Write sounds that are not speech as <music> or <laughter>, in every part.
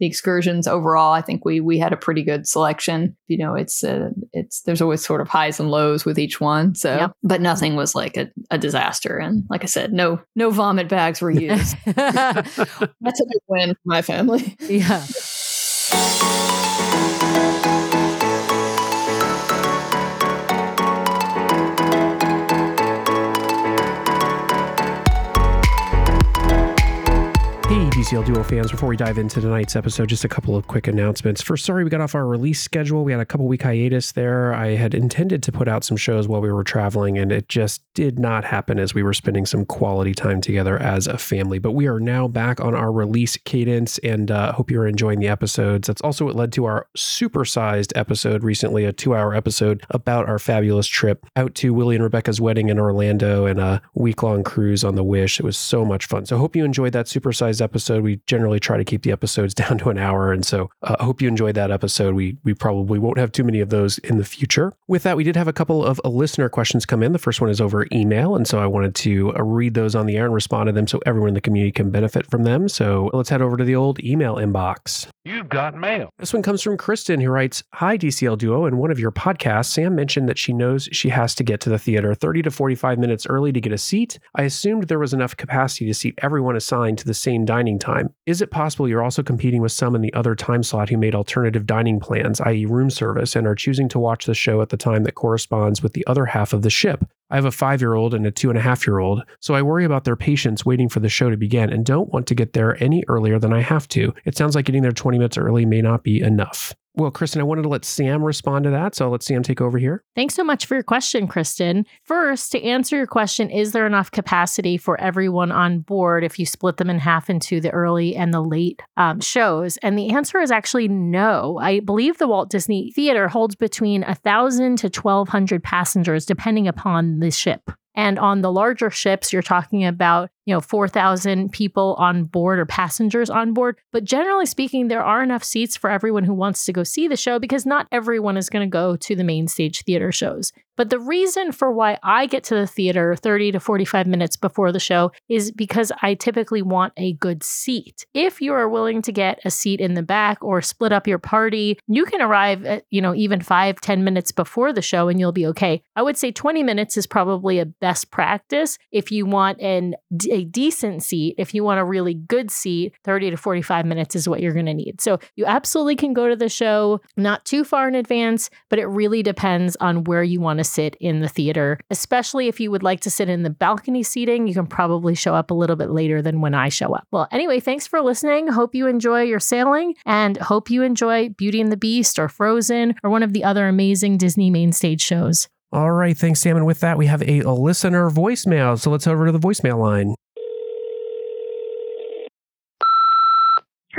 the excursions overall, I think we we had a pretty good selection. You know, it's uh, it's there's always sort of highs and lows with each one. So, Yep. but nothing was like a, a disaster. And like I said, no no vomit bags were <laughs> used. <laughs> That's a big win for my family. yeah. <laughs> DCL Duo fans, before we dive into tonight's episode, just a couple of quick announcements. First, sorry we got off our release schedule. We had a couple week hiatus there. I had intended to put out some shows while we were traveling, and it just did not happen as we were spending some quality time together as a family. But we are now back on our release cadence, and uh, hope you're enjoying the episodes. That's also what led to our supersized episode recently, a two hour episode about our fabulous trip out to Willie and Rebecca's wedding in Orlando and a week long cruise on the Wish. It was so much fun. So, hope you enjoyed that supersized episode. We generally try to keep the episodes <laughs> down to an hour, and so uh, I hope you enjoyed that episode. We we probably won't have too many of those in the future. With that, we did have a couple of uh, listener questions come in. The first one is over email, and so I wanted to uh, read those on the air and respond to them so everyone in the community can benefit from them. So let's head over to the old email inbox. You've got mail. This one comes from Kristen, who writes Hi, DCL Duo. In one of your podcasts, Sam mentioned that she knows she has to get to the theater 30 to 45 minutes early to get a seat. I assumed there was enough capacity to seat everyone assigned to the same dining time. Is it possible you're also competing with some in the other time slot who made alternative dining plans, i.e., room service, and are choosing to watch the show at the time that corresponds with the other half of the ship? I have a five year old and a two and a half year old, so I worry about their patience waiting for the show to begin and don't want to get there any earlier than I have to. It sounds like getting there 20 minutes early may not be enough. Well, Kristen, I wanted to let Sam respond to that, so I'll let Sam take over here. Thanks so much for your question, Kristen. First, to answer your question, is there enough capacity for everyone on board if you split them in half into the early and the late um, shows? And the answer is actually no. I believe the Walt Disney Theater holds between 1,000 to 1,200 passengers, depending upon the ship. And on the larger ships, you're talking about, you know, 4,000 people on board or passengers on board. But generally speaking, there are enough seats for everyone who wants to go see the show because not everyone is going to go to the main stage theater shows. But the reason for why I get to the theater 30 to 45 minutes before the show is because I typically want a good seat. If you are willing to get a seat in the back or split up your party, you can arrive at, you know, even five, 10 minutes before the show and you'll be okay. I would say 20 minutes is probably a best practice if you want an, a decent seat. If you want a really good seat, 30 to 45 minutes is what you're going to need. So you absolutely can go to the show not too far in advance, but it really depends on where you want to sit in the theater. Especially if you would like to sit in the balcony seating, you can probably show up a little bit later than when I show up. Well, anyway, thanks for listening. Hope you enjoy your sailing and hope you enjoy Beauty and the Beast or Frozen or one of the other amazing Disney main stage shows. All right, thanks, Sam. And with that, we have a, a listener voicemail. So let's head over to the voicemail line.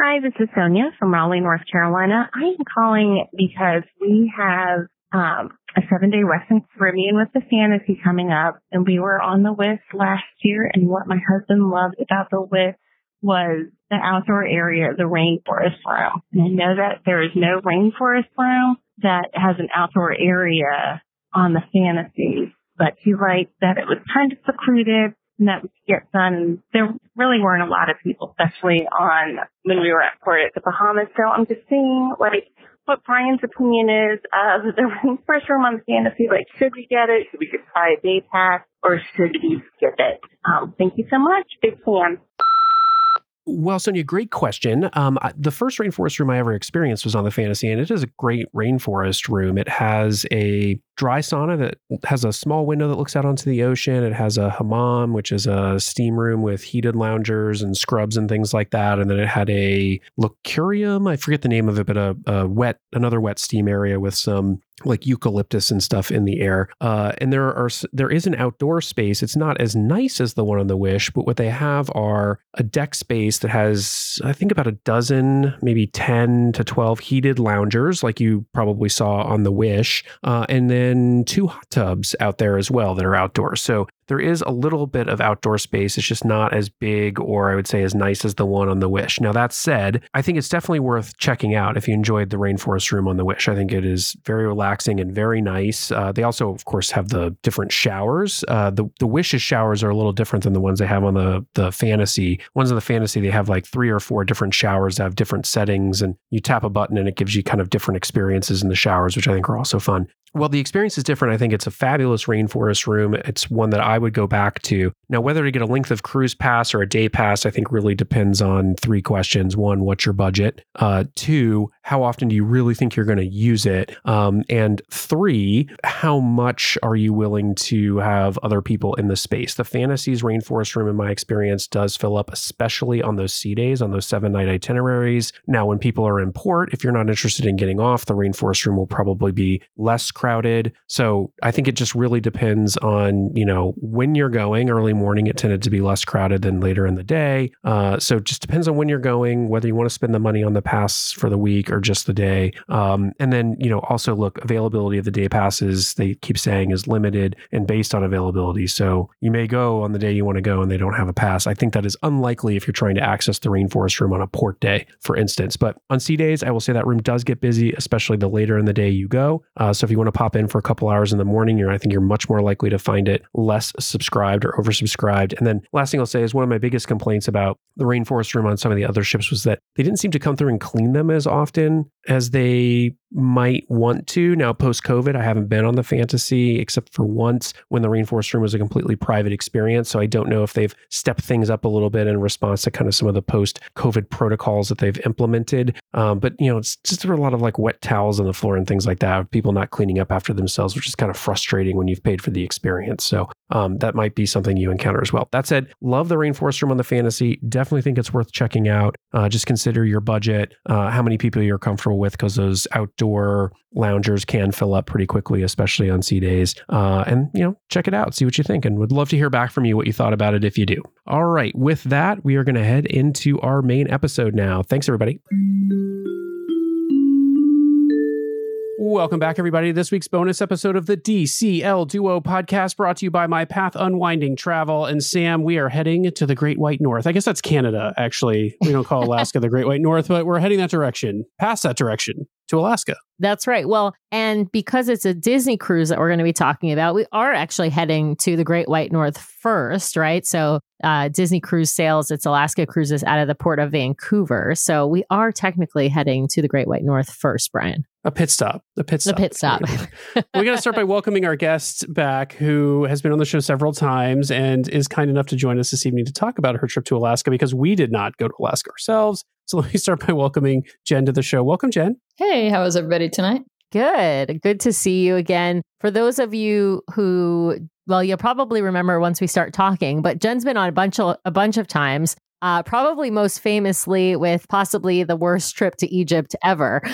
Hi, this is Sonia from Raleigh, North Carolina. I am calling because we have um, a seven day Western Caribbean with the fantasy coming up, and we were on the Wish last year. And what my husband loved about the Wish was the outdoor area, the rainforest room. And I know that there is no rainforest room that has an outdoor area on the fantasy, but he liked that it was kind of secluded that we could get. And there really weren't a lot of people, especially on when we were at port at the Bahamas. So I'm just seeing like what Brian's opinion is of the <laughs> rainforest room on the fantasy. Like, should we get it? Should we just buy a day pass or should we skip it? Um, thank you so much. Big fan. Well, Sonia, great question. Um, the first rainforest room I ever experienced was on the Fantasy, and it is a great rainforest room. It has a dry sauna that has a small window that looks out onto the ocean. It has a hammam, which is a steam room with heated loungers and scrubs and things like that. And then it had a lucurium, I forget the name of it, but a, a wet, another wet steam area with some like eucalyptus and stuff in the air. Uh, and there are there is an outdoor space. It's not as nice as the one on the Wish, but what they have are a deck space that has I think about a dozen, maybe ten to twelve heated loungers, like you probably saw on the Wish, uh, and then two hot tubs out there as well that are outdoors. So there is a little bit of outdoor space. It's just not as big or I would say as nice as the one on the Wish. Now, that said, I think it's definitely worth checking out if you enjoyed the Rainforest Room on the Wish. I think it is very relaxing and very nice. Uh, they also, of course, have the different showers. Uh, the, the Wish's showers are a little different than the ones they have on the, the Fantasy. Ones on the Fantasy, they have like three or four different showers that have different settings, and you tap a button and it gives you kind of different experiences in the showers, which I think are also fun. Well, the experience is different. I think it's a fabulous rainforest room. It's one that I would go back to. Now, whether to get a length of cruise pass or a day pass, I think really depends on three questions. One, what's your budget? Uh, two, how often do you really think you're going to use it? Um, and three, how much are you willing to have other people in the space? The Fantasies Rainforest Room, in my experience, does fill up, especially on those sea days, on those seven night itineraries. Now, when people are in port, if you're not interested in getting off, the Rainforest Room will probably be less crowded. So I think it just really depends on, you know, when you're going. Early morning, it tended to be less crowded than later in the day. Uh, so just depends on when you're going, whether you want to spend the money on the pass for the week or just the day. Um, and then, you know, also look, availability of the day passes, they keep saying is limited and based on availability. So you may go on the day you want to go and they don't have a pass. I think that is unlikely if you're trying to access the rainforest room on a port day, for instance. But on sea days, I will say that room does get busy, especially the later in the day you go. Uh, so if you want to pop in for a couple hours in the morning, you're I think you're much more likely to find it less subscribed or oversubscribed. And then last thing I'll say is one of my biggest complaints about the rainforest room on some of the other ships was that they didn't seem to come through and clean them as often as they might want to. Now, post COVID, I haven't been on the fantasy except for once when the rainforest room was a completely private experience. So I don't know if they've stepped things up a little bit in response to kind of some of the post COVID protocols that they've implemented. Um, but, you know, it's just a lot of like wet towels on the floor and things like that, people not cleaning up after themselves, which is kind of frustrating when you've paid for the experience. So um, that might be something you encounter as well. That said, love the rainforest room on the fantasy. Definitely think it's worth checking out. Uh, just consider your budget, uh, how many people you're comfortable with, because those outdoor loungers can fill up pretty quickly, especially on sea days. Uh, and, you know, check it out, see what you think, and would love to hear back from you what you thought about it if you do. All right. With that, we are going to head into our main episode now. Thanks, everybody. Welcome back, everybody, to this week's bonus episode of the DCL Duo podcast brought to you by My Path Unwinding Travel. And Sam, we are heading to the Great White North. I guess that's Canada, actually. We don't call <laughs> Alaska the Great White North, but we're heading that direction, past that direction to Alaska. That's right. Well, and because it's a Disney cruise that we're going to be talking about, we are actually heading to the Great White North first, right? So, uh, Disney Cruise sails its Alaska cruises out of the port of Vancouver. So, we are technically heading to the Great White North first, Brian. A pit stop. The pit stop. The pit stop. <laughs> We're going to start by welcoming our guest back, who has been on the show several times and is kind enough to join us this evening to talk about her trip to Alaska because we did not go to Alaska ourselves. So <laughs> let me start by welcoming Jen to the show. Welcome, Jen. Hey, how is everybody tonight? Good. Good to see you again. For those of you who, well, you'll probably remember once we start talking, but Jen's been on a bunch of a bunch of times. Uh, probably most famously with possibly the worst trip to Egypt ever. <laughs>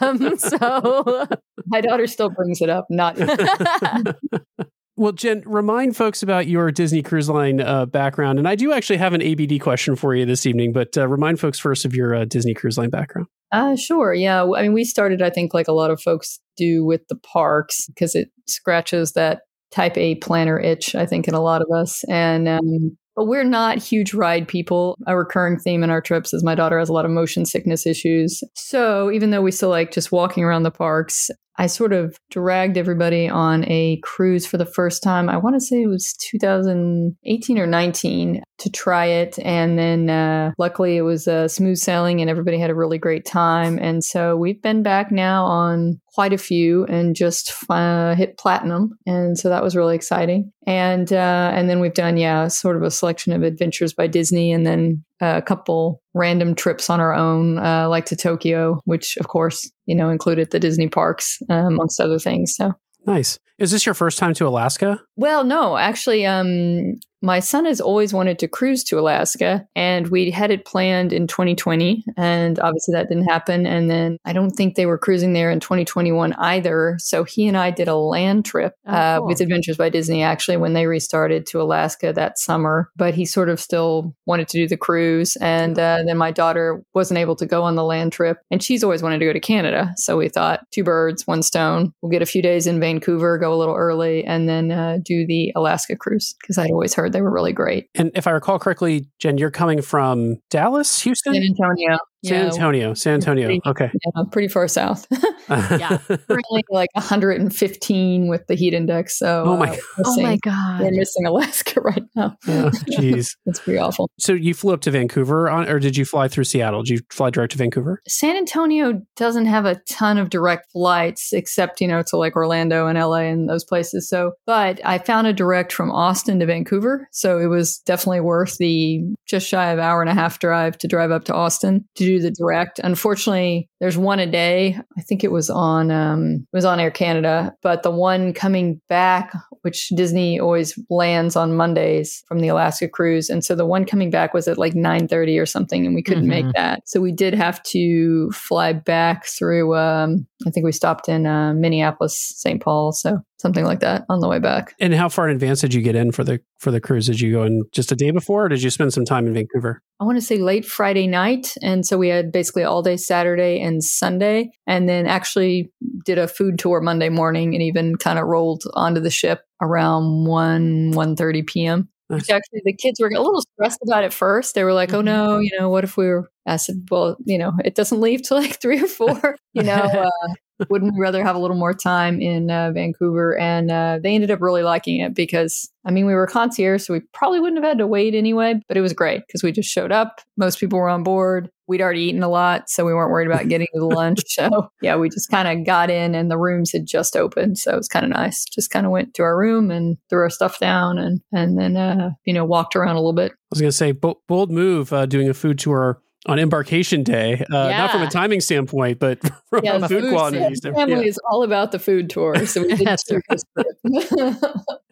Um, so <laughs> my daughter still brings it up. Not <laughs> Well, Jen, remind folks about your Disney Cruise Line uh, background. And I do actually have an ABD question for you this evening, but uh, remind folks first of your uh, Disney Cruise Line background. Uh, sure. Yeah. I mean, we started, I think, like a lot of folks do with the parks because it scratches that type A planner itch, I think, in a lot of us. And, um, but we're not huge ride people. A recurring theme in our trips is my daughter has a lot of motion sickness issues. So even though we still like just walking around the parks, I sort of dragged everybody on a cruise for the first time. I want to say it was 2018 or 19 to try it. And then uh, luckily it was uh, smooth sailing and everybody had a really great time. And so we've been back now on quite a few and just uh, hit platinum. And so that was really exciting. And, uh, and then we've done, yeah, sort of a selection of adventures by Disney and then a couple random trips on our own, uh, like to Tokyo, which of course, you know, included the Disney parks, uh, amongst other things. So nice. Is this your first time to Alaska? Well, no, actually, um, my son has always wanted to cruise to Alaska, and we had it planned in 2020, and obviously that didn't happen. And then I don't think they were cruising there in 2021 either. So he and I did a land trip Oh, uh, cool. with Adventures by Disney actually when they restarted to Alaska that summer. But he sort of still wanted to do the cruise, and uh, then my daughter wasn't able to go on the land trip, and she's always wanted to go to Canada. So we thought two birds, one stone. We'll get a few days in Vancouver, go a little early, and then uh, do the Alaska cruise because I'd always heard they were really great. And if I recall correctly, Jen, you're coming from Dallas, Houston, San Antonio. San Antonio, San Antonio. Pretty- Okay. yeah, pretty far south. <laughs> <laughs> Yeah. Currently like 115 with the heat index. So Oh my- uh, Oh missing- my god. We're missing Alaska <laughs> right now. Oh, Jeez. It's pretty awful. So you flew up to Vancouver, on, or did you fly through Seattle? Did you fly direct to Vancouver? San Antonio doesn't have a ton of direct flights except, you know, to like Orlando and LA and those places. So, but I found a direct from Austin to Vancouver. So it was definitely worth the just shy of hour and a half drive to drive up to Austin to do the direct. Unfortunately, there's one a day. I think it was on, um, it was on Air Canada, but the one coming back, which Disney always lands on Mondays from the Alaska cruise. And so the one coming back was at like 930 or something and we couldn't make Mhm. that. So we did have to fly back through, um, I think we stopped in uh, Minneapolis, St. Paul. So something like that on the way back. And how far in advance did you get in for the for the cruise? Did you go in just a day before, or did you spend some time in Vancouver? I want to say late Friday night. And so we had basically all day Saturday and Sunday, and then actually did a food tour Monday morning and even kind of rolled onto the ship around 1 1.30 p.m. Which actually the kids were a little stressed about it first. They were like, oh Mhm. no, you know, what if we were, I said, well, you know, it doesn't leave till like three or four, you know, <laughs> uh, wouldn't we rather have a little more time in uh, Vancouver? And uh, they ended up really liking it because, I mean, we were concierge, so we probably wouldn't have had to wait anyway, but it was great because we just showed up. Most people were on board. We'd already eaten a lot, so we weren't worried about <laughs> getting to the lunch. So, yeah, we just kind of got in and the rooms had just opened. So it was kind of nice. Just kind of went to our room and threw our stuff down and, and then, uh, you know, walked around a little bit. I was going to say bold move uh, doing a food tour on embarkation day, uh, not from a timing standpoint, but <laughs> from Yeah, a food food quality. family standpoint. is all about the food tour. So we <laughs> did That's do this. <laughs>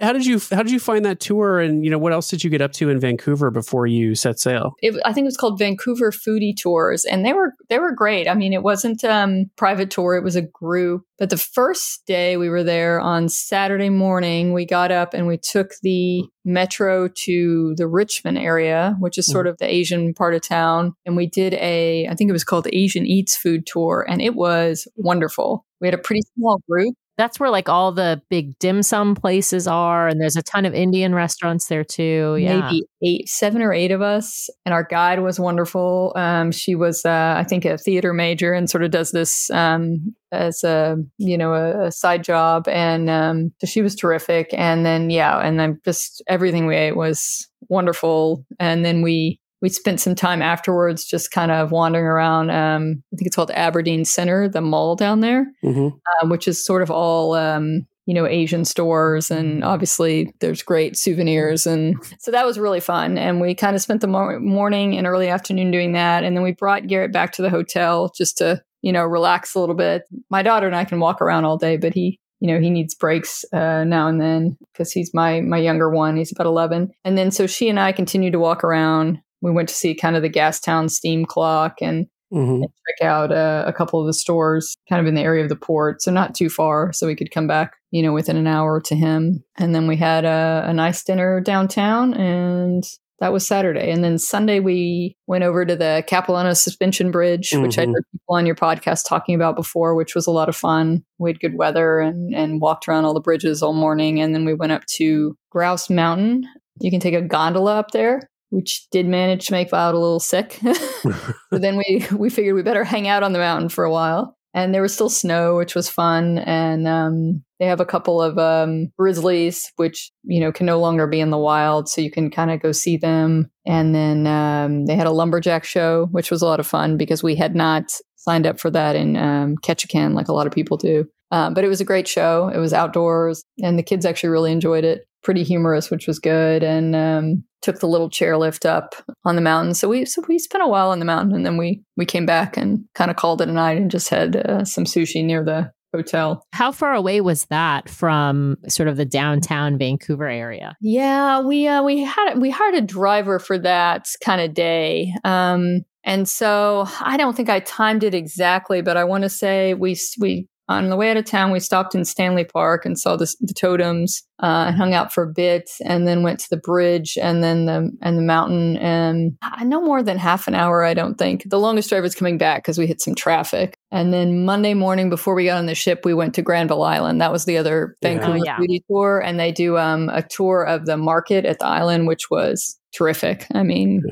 How did you how did you find that tour, and you know what else did you get up to in Vancouver before you set sail? it, I think it was called Vancouver Foodie Tours, and they were they were great. I mean, it wasn't um private tour; it was a group. But the first day we were there on Saturday morning, we got up and we took the metro to the Richmond area, which is sort of the Asian part of town, and we did a I think it was called the Asian Eats Food Tour, and it was wonderful. We had a pretty small group. That's where like all the big dim sum places are, and there's a ton of Indian restaurants there too. Yeah. maybe eight, seven or eight of us. And our guide was wonderful. Um, she was, uh, I think, a theater major and sort of does this um, as a, you know, a, a side job. And um, so she was terrific. And then, yeah, and then just everything we ate was wonderful. And then we, we spent some time afterwards just kind of wandering around. Um, I think it's called Aberdeen Center, the mall down there hmm um, which is sort of all um, you know Asian stores, and obviously there's great souvenirs, and so that was really fun. And we kind of spent the mor- morning and early afternoon doing that, and then we brought Garrett back to the hotel just to you know relax a little bit. My daughter and I can walk around all day, but he. You know, he needs breaks uh, now and then because he's my my younger one. He's about eleven, and then so she and I continued to walk around. We went to see kind of the Gastown steam clock and hmm and check out uh, a couple of the stores kind of in the area of the port so not too far so we could come back you know within an hour to him and then we had a, a nice dinner downtown and that was saturday and then sunday we went over to the capilano suspension bridge which i Mhm. heard people on your podcast talking about before which was a lot of fun we had good weather and, and walked around all the bridges all morning and then we went up to grouse mountain you can take a gondola up there which did manage to make Violet a little sick. <laughs> but then we we figured we better hang out on the mountain for a while. And there was still snow, which was fun. And um, they have a couple of um, grizzlies, which you know can no longer be in the wild, so you can kind of go see them. And then um, they had a lumberjack show, which was a lot of fun because we had not signed up for that in um, Ketchikan like a lot of people do. Um, but it was a great show. It was outdoors, and the kids actually really enjoyed it. Pretty humorous, which was good, and um, took the little chairlift up on the mountain. So we so we spent a while on the mountain, and then we we came back and kind of called it a night and just had uh, some sushi near the hotel. How far away was that from sort of the downtown Vancouver area? Yeah, we uh, we had we hired a driver for that kind of day. Um, and so I don't think I timed it exactly, but I want to say we we on the way out of town, we stopped in Stanley Park and saw the, the totems uh, and hung out for a bit, and then went to the bridge and then the and the mountain. And I no more than half an hour, I don't think. The longest drive was coming back because we hit some traffic. And then Monday morning, before we got on the ship, we went to Granville Island. That was the other Vancouver Oh, yeah. Foodie tour, and they do um, a tour of the market at the island, which was terrific. I mean,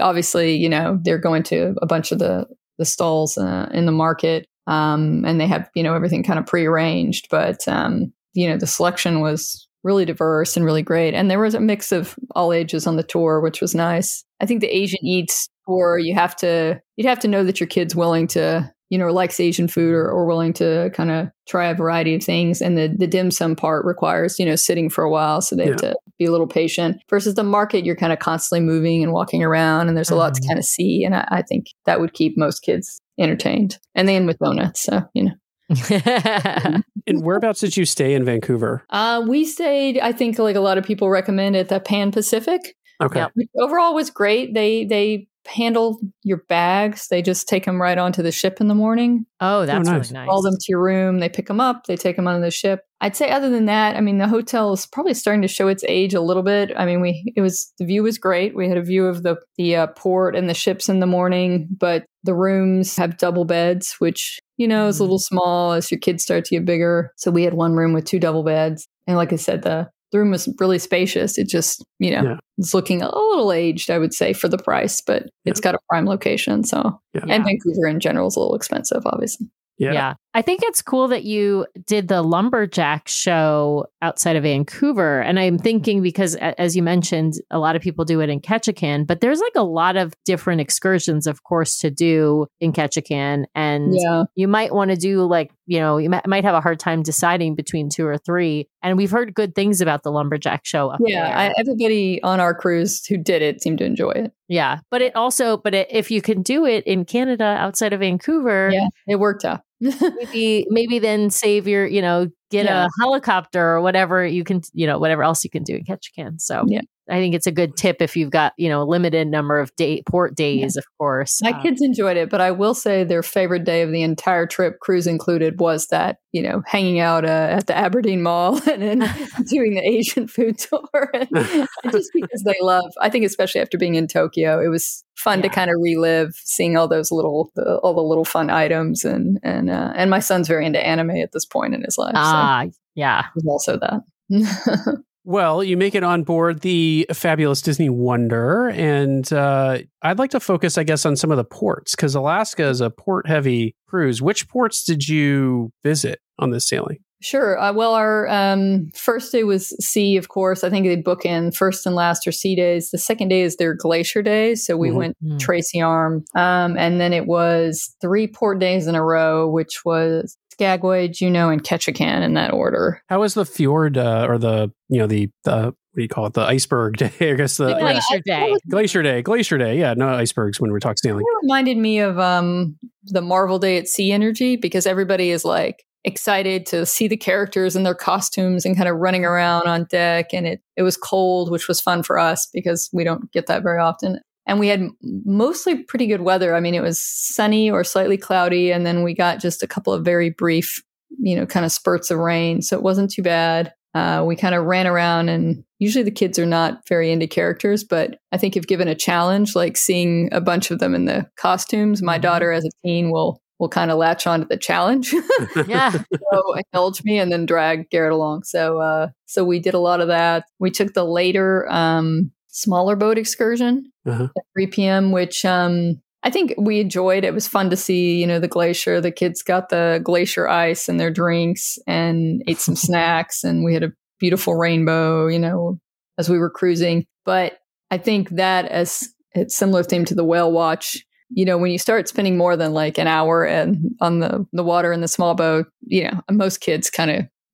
obviously, you know, they're going to a bunch of the the stalls uh, in the market, um, and they have you know everything kind of prearranged. But um, you know, the selection was really diverse and really great, and there was a mix of all ages on the tour, which was nice. I think the Asian Eats tour, you have to you'd have to know that your kid's willing to you know likes Asian food or, or willing to kind of try a variety of things, and the the dim sum part requires you know sitting for a while, so they have to be a little patient. Versus the market, you're kind of constantly moving and walking around, and there's a lot to Mhm. kind of see, and I, I think that would keep most kids entertained. And then with donuts, so you know. <laughs> And whereabouts did you stay in Vancouver? Uh, we stayed, I think, like a lot of people recommend, at the Pan Pacific. Okay. Yep. which overall was great. They they handle your bags. They just take them right onto the ship in the morning. oh, that's nice. really nice. Call them to your room. They pick them up. They take them onto the ship. I'd say other than that, I mean, the hotel is probably starting to show its age a little bit. I mean, we it was the view was great. We had a view of the the uh, port and the ships in the morning, but the rooms have double beds, which you know is a little small as your kids start to get bigger. So we had one room with two double beds, and like I said, the the room was really spacious. It just you know Yeah. it's looking a little aged, I would say, for the price, but it's got a prime location. So Yeah. and Vancouver in general is a little expensive, obviously. Yeah. I think it's cool that you did the lumberjack show outside of Vancouver. And I'm thinking because, as you mentioned, a lot of people do it in Ketchikan, but there's like a lot of different excursions, of course, to do in Ketchikan. And Yeah. you might want to do like, you know, you might, might have a hard time deciding between two or three. And we've heard good things about the lumberjack show up Yeah. there. Everybody on our cruise who did it seemed to enjoy it. yeah. But it also, but it, if you can do it in Canada outside of Vancouver, Yeah. It worked out. <laughs> maybe maybe then save your you know get Yeah. a helicopter or whatever you can you know whatever else you can do in Ketchikan. So Yeah. I think it's a good tip if you've got you know a limited number of day port days, of course. My Um, kids enjoyed it, but I will say their favorite day of the entire trip, cruise included, was that, you know, hanging out uh, at the Aberdeen Mall <laughs> and then <laughs> doing the Asian food tour. <laughs> Just because they love, I think, especially after being in Tokyo, it was fun to kind of relive seeing all those little, the, all the little fun items. And, and, uh, and my son's very into anime at this point in his life. ah yeah so was also that. Well, you make it on board the fabulous Disney Wonder, and uh, I'd like to focus, I guess, on some of the ports because Alaska is a port-heavy cruise. Which ports did you visit on this sailing? Sure. Uh, well, our um, first day was sea, of course. I think they book in first and last are sea days. The second day is their glacier day, So we Mhm. went Mm. Tracy Arm. Um, and then it was three port days in a row, which was Skagway, Juneau, and Ketchikan in that order. How was the fjord uh, or the you know the the what do you call it the iceberg <laughs> day? I guess the The yeah. glacier day. glacier day, glacier day. Yeah, no icebergs when we talk sailing. It reminded me of um, the Marvel Day at Sea energy because everybody is like excited to see the characters in their costumes and kind of running around on deck. And it, it was cold, which was fun for us because we don't get that very often. And we had mostly pretty good weather. I mean, it was sunny or slightly cloudy. And then we got just a couple of very brief, you know, kind of spurts of rain. So it wasn't too bad. Uh, we kind of ran around and usually the kids are not very into characters, but I think if given a challenge, like seeing a bunch of them in the costumes, my Mhm. daughter as a teen will will kind of latch on to the challenge. <laughs> <laughs> yeah. so indulge me and then drag Garrett along. So uh so we did a lot of that. We took the later um smaller boat excursion Uh-huh. at 3 p.m., which um I think we enjoyed. It was fun to see, you know, the glacier. The kids got the glacier ice and their drinks and <laughs> ate some snacks and we had a beautiful rainbow, you know, as we were cruising. But I think that as it's similar theme to the whale watch, you know, when you start spending more than like an hour and on the, the water in the small boat, you know, most kids kind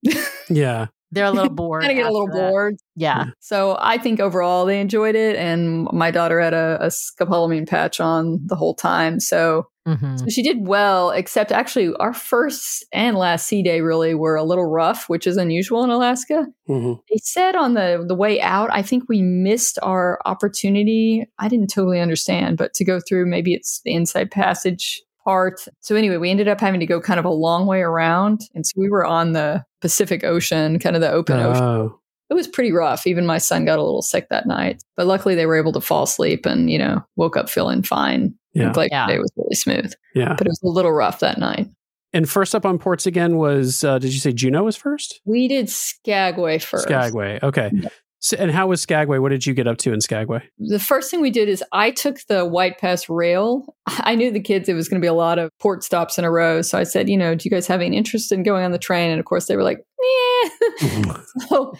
of Yeah, They're a little <laughs> bored. kind of get a little that. bored. Yeah. <laughs> So I think overall they enjoyed it, and my daughter had a, a scopolamine patch on the whole time. So Mhm. So she did well, except actually our first and last sea day really were a little rough, which is unusual in Alaska. Mhm. They said on the the way out, I think we missed our opportunity. I didn't totally understand, but to go through maybe it's the inside passage part. So anyway, we ended up having to go kind of a long way around, and so we were on the Pacific Ocean, kind of the open ocean. Oh, It was pretty rough. Even my son got a little sick that night, but luckily they were able to fall asleep and you know woke up feeling fine. Yeah. Like Yeah. day was really smooth, yeah. but it was a little rough that night. And first up on ports again was, uh, did you say Juneau was first? We did Skagway first. Skagway. Okay. So, and how was Skagway? What did you get up to in Skagway? The first thing we did is I took the White Pass rail. <laughs> I knew the kids it was going to be a lot of port stops in a row, so I said, you know, do you guys have any interest in going on the train? And of course, they were like, yeah. <laughs> <laughs> so,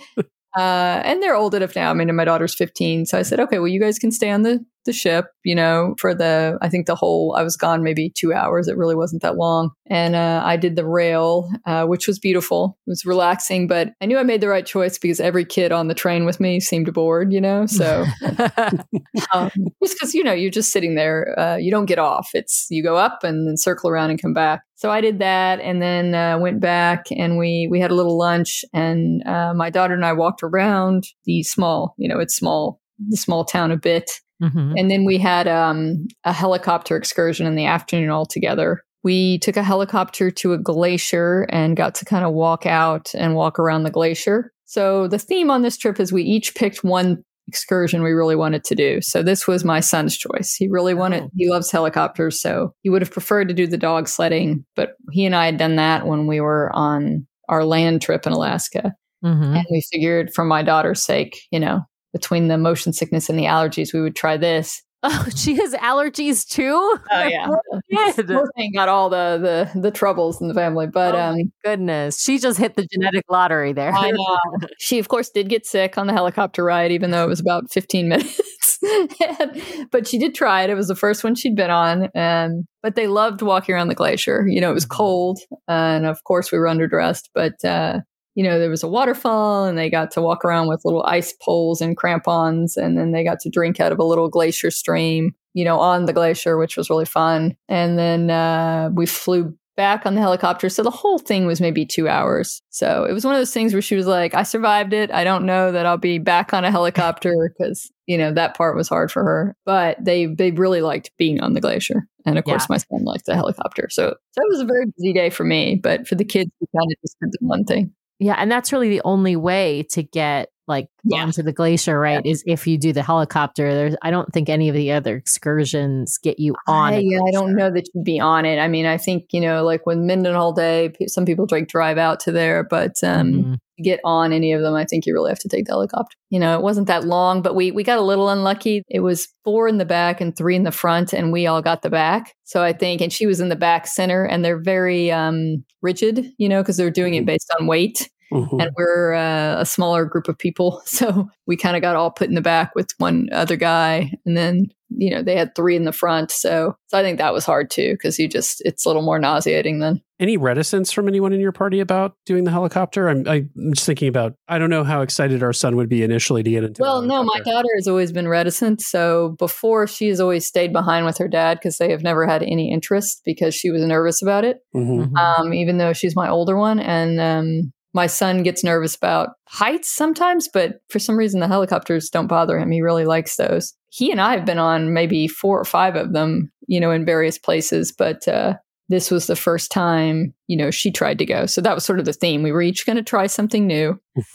uh, and they're old enough now. I mean, my daughter's 15, so I said, okay, well, you guys can stay on the the ship, you know, for the I think the whole I was gone maybe two hours. It really wasn't that long, and uh, I did the rail, uh, which was beautiful. It was relaxing, but I knew I made the right choice because every kid on the train with me seemed bored, you know. So <laughs> um, just because you know you're just sitting there, uh, you don't get off. It's you go up and then circle around and come back. So I did that, and then uh, went back, and we we had a little lunch, and uh, my daughter and I walked around the small, you know, it's small, the small town a bit, Mhm. and then we had um, a helicopter excursion in the afternoon all together. We took a helicopter to a glacier and got to kind of walk out and walk around the glacier. So the theme on this trip is we each picked one excursion we really wanted to do. So this was my son's choice. He really wanted, Oh. he loves helicopters. So he would have preferred to do the dog sledding, but he and I had done that when we were on our land trip in Alaska. Mhm. And we figured for my daughter's sake, you know, between the motion sickness and the allergies, we would try this. <laughs> Oh, she has allergies too. Oh yeah. <laughs> Kid. Poor thing got all the, the the troubles in the family. But Oh um Goodness, she just hit the genetic lottery there. I know. <laughs> She, of course, did get sick on the helicopter ride, even though it was about 15 minutes. And- but she did try it. It was the first one she'd been on. And, but they loved walking around the glacier. You know, it was cold. And of course, we were underdressed. But, uh, you know, there was a waterfall and they got to walk around with little ice poles and crampons. And then they got to drink out of a little glacier stream, you know, on the glacier, which was really fun. And then uh, we flew back on the helicopter. So the whole thing was maybe two hours. So it was one of those things where she was like, I survived it. I don't know that I'll be back on a helicopter because, you know, that part was hard for her. But they they really liked being on the glacier. And of course Yeah. my son liked the helicopter. So so it was a very busy day for me. But for the kids, we kind of just did the one thing. Yeah, and that's really the only way to get like Yeah. onto the glacier, right? Is if you do the helicopter. There's I don't think any of the other excursions get you on. I, yeah, I don't know that you'd be on it. I mean, I think, you know, like with Mendenhall Day, some people like drive out to there, but um, Mhm. to get on any of them, I think you really have to take the helicopter. You know, it wasn't that long, but we we got a little unlucky. It was four in the back and three in the front, and we all got the back. So I think, and she was in the back center, and they're very um, rigid, you know, because they're doing it based on weight, Mhm. and we're uh, a smaller group of people, <laughs> so we kind of got all put in the back with one other guy, and then you know they had three in the front. So so I think that was hard too, because you just it's a little more nauseating than Any reticence from anyone in your party about doing the helicopter? I'm, I'm just thinking about, I don't know how excited our son would be initially to get into Well, no, my daughter has always been reticent. So before, she has always stayed behind with her dad because they have never had any interest because she was nervous about it. Mhm. Mhm. Um, even though she's my older one, and um, my son gets nervous about heights sometimes, but for some reason the helicopters don't bother him. He really likes those. He and I have been on maybe four or five of them, you know, in various places, but. Uh, this was the first time, you know, she tried to go. So that was sort of the theme. We were each going to try something new. <laughs>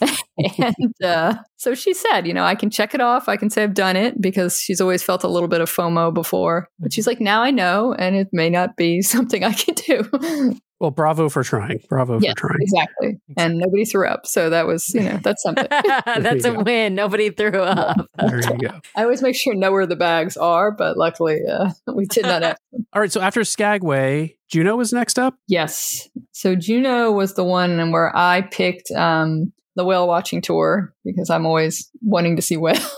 and uh, so she said, you know, I can check it off. I can say I've done it because she's always felt a little bit of FOMO before. But she's like, now I know, and it may not be <laughs> something I can do. Well, bravo for trying. Bravo Yes, for trying. exactly. And nobody threw up. So that was, you know, <laughs> that's something. <laughs> That's a go. win. Nobody threw up. There you go. <laughs> I always make sure to know where the bags are, but luckily uh, we did not have them. All right. So after Skagway, Juneau was next up. Yes. So Juneau was the one where I picked um, the whale watching tour because I'm always wanting to see whales.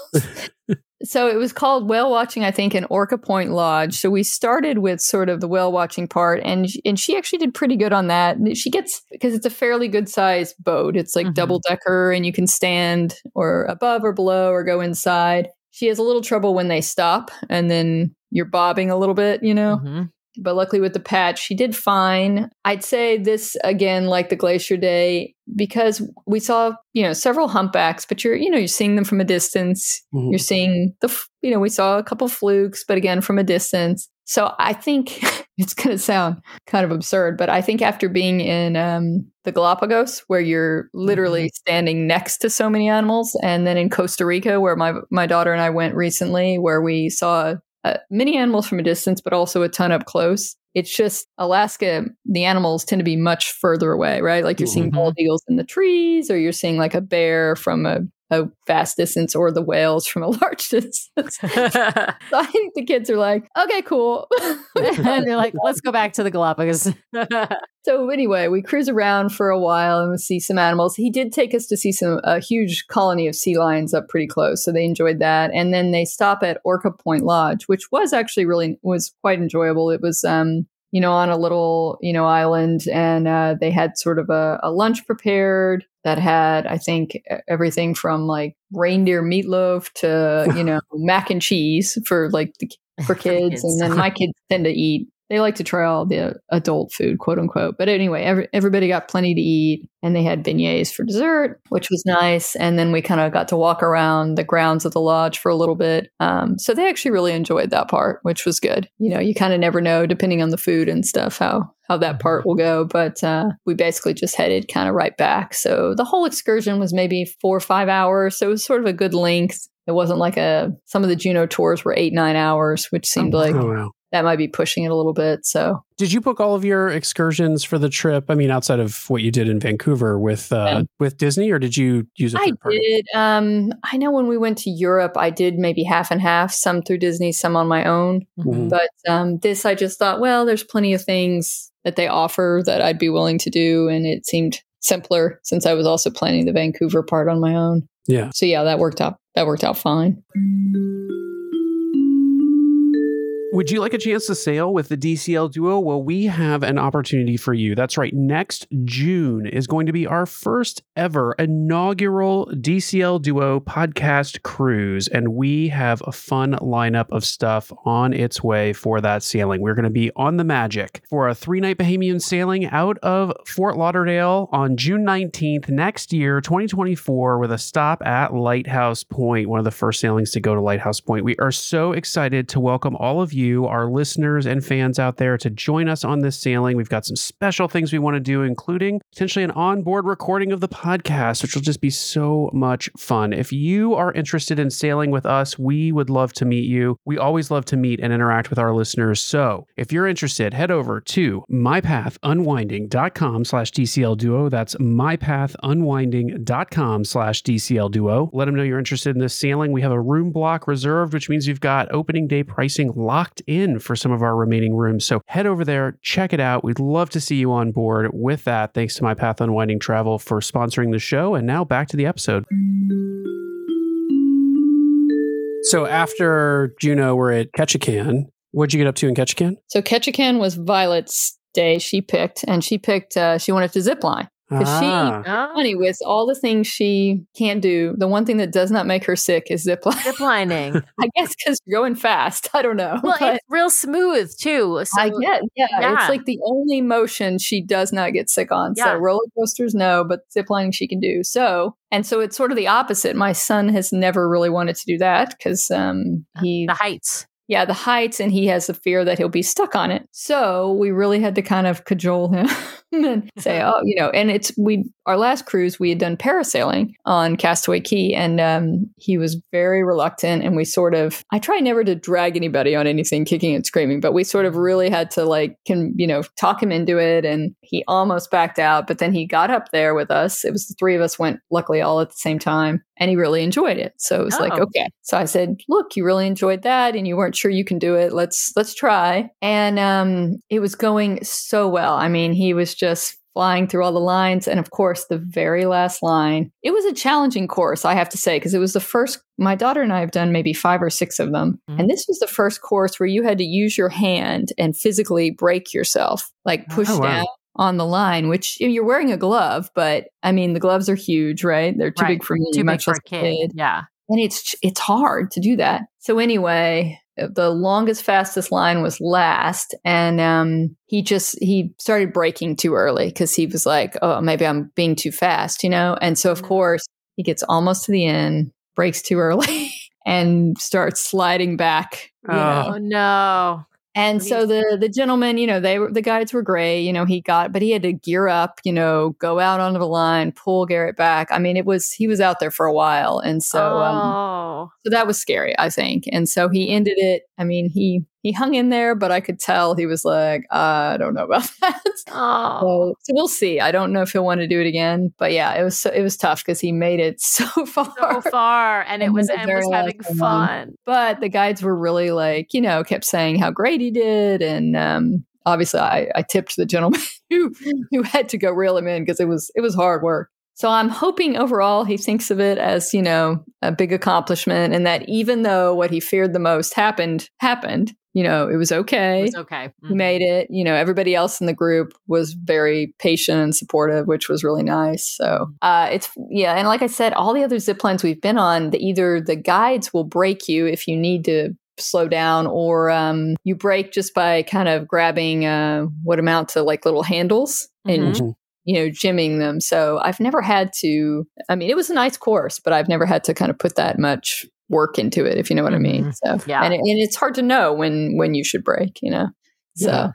So it was called whale watching, I think, in Orca Point Lodge. So we started with sort of the whale watching part, and and she actually did pretty good on that. She gets because it's a fairly good sized boat. It's like Mhm. double decker, and you can stand or above or below or go inside. She has a little trouble when they stop, and then you're bobbing a little bit, you know Mhm. But luckily with the patch she did fine. I'd say this again like the glacier day because we saw you know several humpbacks but you're you know you're seeing them from a distance. Mhm. you're seeing the you know we saw a couple flukes but again from a distance. So i think <laughs> it's going to sound kind of absurd but i think after being in um, the galapagos where you're literally standing next to so many animals and then in costa rica where my my daughter and i went recently where we saw uh, many animals from a distance, but also a ton up close. It's just Alaska, the animals tend to be much further away, right? Like you're seeing Mhm. bald eagles in the trees, or you're seeing like a bear from a, a vast distance, or the whales from a <laughs> large distance. <laughs> so I think the kids are like, okay, cool. <laughs> and they're like, let's go back to the Galapagos. So anyway, we cruise around for a while and we see some animals. He did take us to see some a huge colony of sea lions up pretty close, so they enjoyed that. And then they stop at Orca Point Lodge, which was actually really was quite enjoyable. It was um you know on a little you know island, and uh, they had sort of a, a lunch prepared that had I think everything from like reindeer meatloaf to <laughs> you know mac and cheese for like the <laughs> for kids, and then my kids tend to eat. They like to try all the adult food, quote unquote. But anyway, every, everybody got plenty to eat, and they had beignets for dessert, which was nice. And then we kind of got to walk around the grounds of the lodge for a little bit. Um, so they actually really enjoyed that part, which was good. You know, you kind of never know, depending on the food and stuff, how how that part will go. But uh, we basically just headed kind of right back. So the whole excursion was maybe four or five hours. So it was sort of a good length. It wasn't like a some of the Juneau tours were eight nine hours, which seemed Oh, like oh wow. That might be pushing it a little bit. So Did you book all of your excursions for the trip? I mean, outside of what you did in Vancouver with uh, Yeah. with Disney, or did you use a I did. Um, I know when we went to Europe, I did maybe half and half, some through Disney, some on my own. Mhm. But um, this, I just thought, well, there's plenty of things that they offer that I'd be willing to do, and it seemed simpler since I was also planning the Vancouver part on my own. Yeah. So yeah, that worked out. That worked out fine. Would you like a chance to sail with the DCL Duo? Well, we have an opportunity for you. That's right. Next June is going to be our first ever inaugural DCL Duo podcast cruise. And we have a fun lineup of stuff on its way for that sailing. We're going to be on the Magic for a three night Bahamian sailing out of Fort Lauderdale on June 19th next year, 2024, with a stop at Lighthouse Point, one of the first sailings to go to Lighthouse Point. We are so excited to welcome all of you, our listeners and fans out there, to join us on this sailing. We've got some special things we want to do, including potentially an onboard recording of the podcast, which will just be so much fun. If you are interested in sailing with us, we would love to meet you. We always love to meet and interact with our listeners. So if you're interested, head over to mypathunwinding.com slash DCL duo. That's mypathunwinding.com slash DCL duo. Let them know you're interested in this sailing. We have a room block reserved, which means we've got opening day pricing locked in for some of our remaining rooms. So head over there, check it out. We'd love to see you on board with that. Thanks to My Path Unwinding Travel for sponsoring the show. And now back to the episode. So after Juneau, we're at Ketchikan. What'd you get up to in Ketchikan? So Ketchikan was Violet's day. She picked, and she picked. Uh, she wanted to zip line. 'Cause she- Ah. Oh, Funny with all the things she can't do, the one thing that does not make her sick is zip line. zip lining. <laughs> I guess because you're going fast. I don't know. well, it's real smooth too. So I get, yeah, yeah. It's like the only motion she does not get sick on. Yeah. So roller coasters, no, but zip lining she can do. So, and so it's sort of the opposite. My son has never really wanted to do that because um, he the heights. Yeah, the heights, and he has the fear that he'll be stuck on it. So we really had to kind of cajole him <laughs> and say, <laughs> oh, you know, and it's we our last cruise we had done parasailing on Castaway Cay, and um, he was very reluctant, and we sort of I try never to drag anybody on anything, kicking and screaming, but we sort of really had to like can you know talk him into it, and he almost backed out, but then he got up there with us. It was the three of us went, luckily all at the same time, and he really enjoyed it. So it was like, Oh. okay. So I said, look, you really enjoyed that, and you weren't sure you can do it. Let's let's try. And um, it was going so well. I mean, he was just flying through all the lines. And of course, the very last line, it was a challenging course, I have to say, because it was the first, my daughter and I have done maybe five or six of them. Mhm. And this was the first course where you had to use your hand and physically break yourself, like push Oh, wow. down on the line, which you know, you're wearing a glove, but I mean, the gloves are huge, right? They're too Right. big for me, Too big much for less a kid. Yeah. and it's it's hard to do that. So anyway, the longest fastest line was last and um he just he started braking too early cuz he was like, "Oh, maybe I'm being too fast," you know? And so of course, he gets almost to the end, brakes too early <laughs> and starts sliding back, you Oh. know. Oh no. And What so the the gentleman, you know, they were the guides were great. You know, he got, but he had to gear up. You know, go out onto the line, pull Garrett back. I mean, it was he was out there for a while, and so um, so that was scary, I think. And so he ended it. I mean, he he hung in there, but I could tell he was like, I don't know about <laughs> that. Oh. So, so we'll see. I don't know if he'll want to do it again, but yeah, it was so, it was tough because he made it <laughs> so far. so far and it was and was having fun. but the guides were really like, you know, kept saying how great he did, and um, obviously, I, I tipped the gentleman <laughs> who who had to go reel him in because it was it was hard work. So I'm hoping overall he thinks of it as you know a big accomplishment, and that even though what he feared the most happened happened, you know, it was okay. It okay. was okay. He made it. You know, everybody else in the group was very patient and supportive, which was really nice. So uh, it's yeah, and like I said, all the other zip lines we've been on, the, either the guides will break you if you need to slow down, or um, you break just by kind of grabbing uh, what amount to like little handles and Mhm. You know jimming them. So I've never had to. I mean, it was a nice course, but I've never had to kind of put that much work into it, if you know what I mean. So Yeah. and, it, and it's hard to know when when you should break, you know. So. Yeah.